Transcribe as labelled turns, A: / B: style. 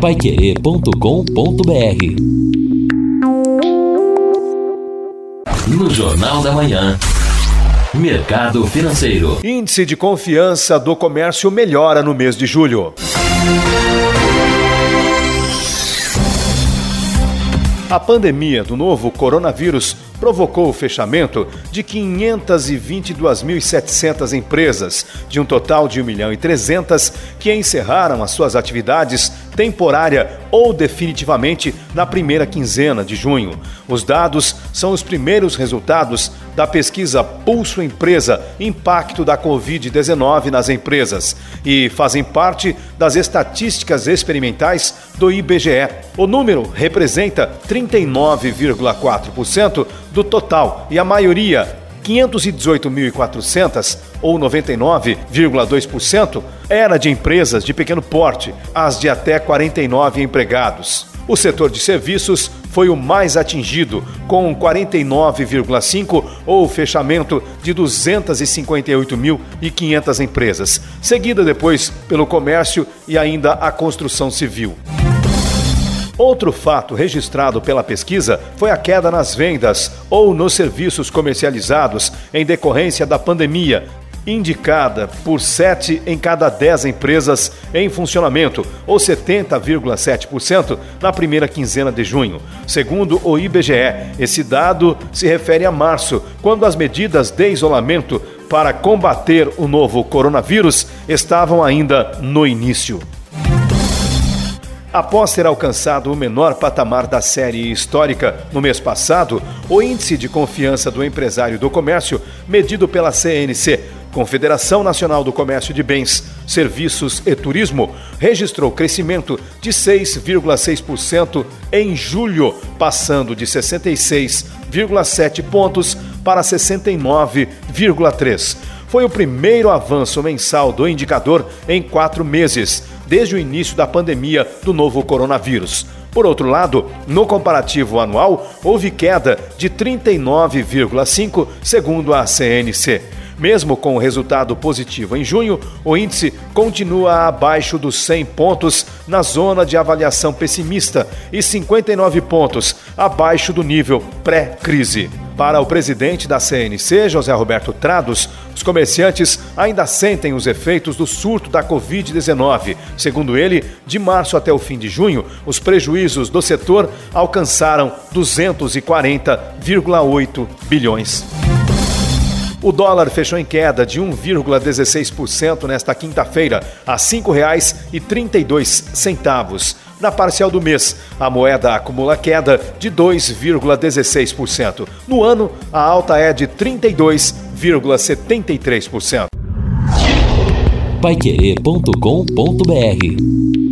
A: paiquerê.com.br No Jornal da Manhã. Mercado Financeiro.
B: Índice de confiança do comércio melhora no mês de julho. A pandemia do novo coronavírus provocou o fechamento de 522.700 empresas, de um total de 1 milhão e 300 que encerraram as suas atividades temporária ou definitivamente na primeira quinzena de junho. Os dados são os primeiros resultados da pesquisa Pulso Empresa Impacto da Covid-19 nas empresas e fazem parte das estatísticas experimentais do IBGE. O número representa 39,4% do total e a maioria 518.400, ou 99,2%, era de empresas de pequeno porte, as de até 49 empregados. O setor de serviços foi o mais atingido, com 49,5% ou fechamento de 258.500 empresas, seguida depois pelo comércio e ainda a construção civil. Outro fato registrado pela pesquisa foi a queda nas vendas ou nos serviços comercializados em decorrência da pandemia, indicada por 7 em cada 10 empresas em funcionamento, ou 70,7% na primeira quinzena de junho. Segundo o IBGE, esse dado se refere a março, quando as medidas de isolamento para combater o novo coronavírus estavam ainda no início. Após ter alcançado o menor patamar da série histórica no mês passado, o índice de confiança do empresário do comércio, medido pela CNC, Confederação Nacional do Comércio de Bens, Serviços e Turismo, registrou crescimento de 6,6% em julho, passando de 66,7 pontos para 69,3. Foi o primeiro avanço mensal do indicador em quatro meses desde o início da pandemia do novo coronavírus. Por outro lado, no comparativo anual, houve queda de 39,5%, segundo a CNC. Mesmo com o resultado positivo em junho, o índice continua abaixo dos 100 pontos na zona de avaliação pessimista e 59 pontos abaixo do nível pré-crise. Para o presidente da CNC, José Roberto Trados, os comerciantes ainda sentem os efeitos do surto da Covid-19. Segundo ele, de março até o fim de junho, os prejuízos do setor alcançaram 240,8 bilhões. O dólar fechou em queda de 1,16% nesta quinta-feira, a R$ 5,32. Na parcial do mês, a moeda acumula queda de 2,16%. No ano, a alta é de 32,73%.
A: Paiquerê.com.br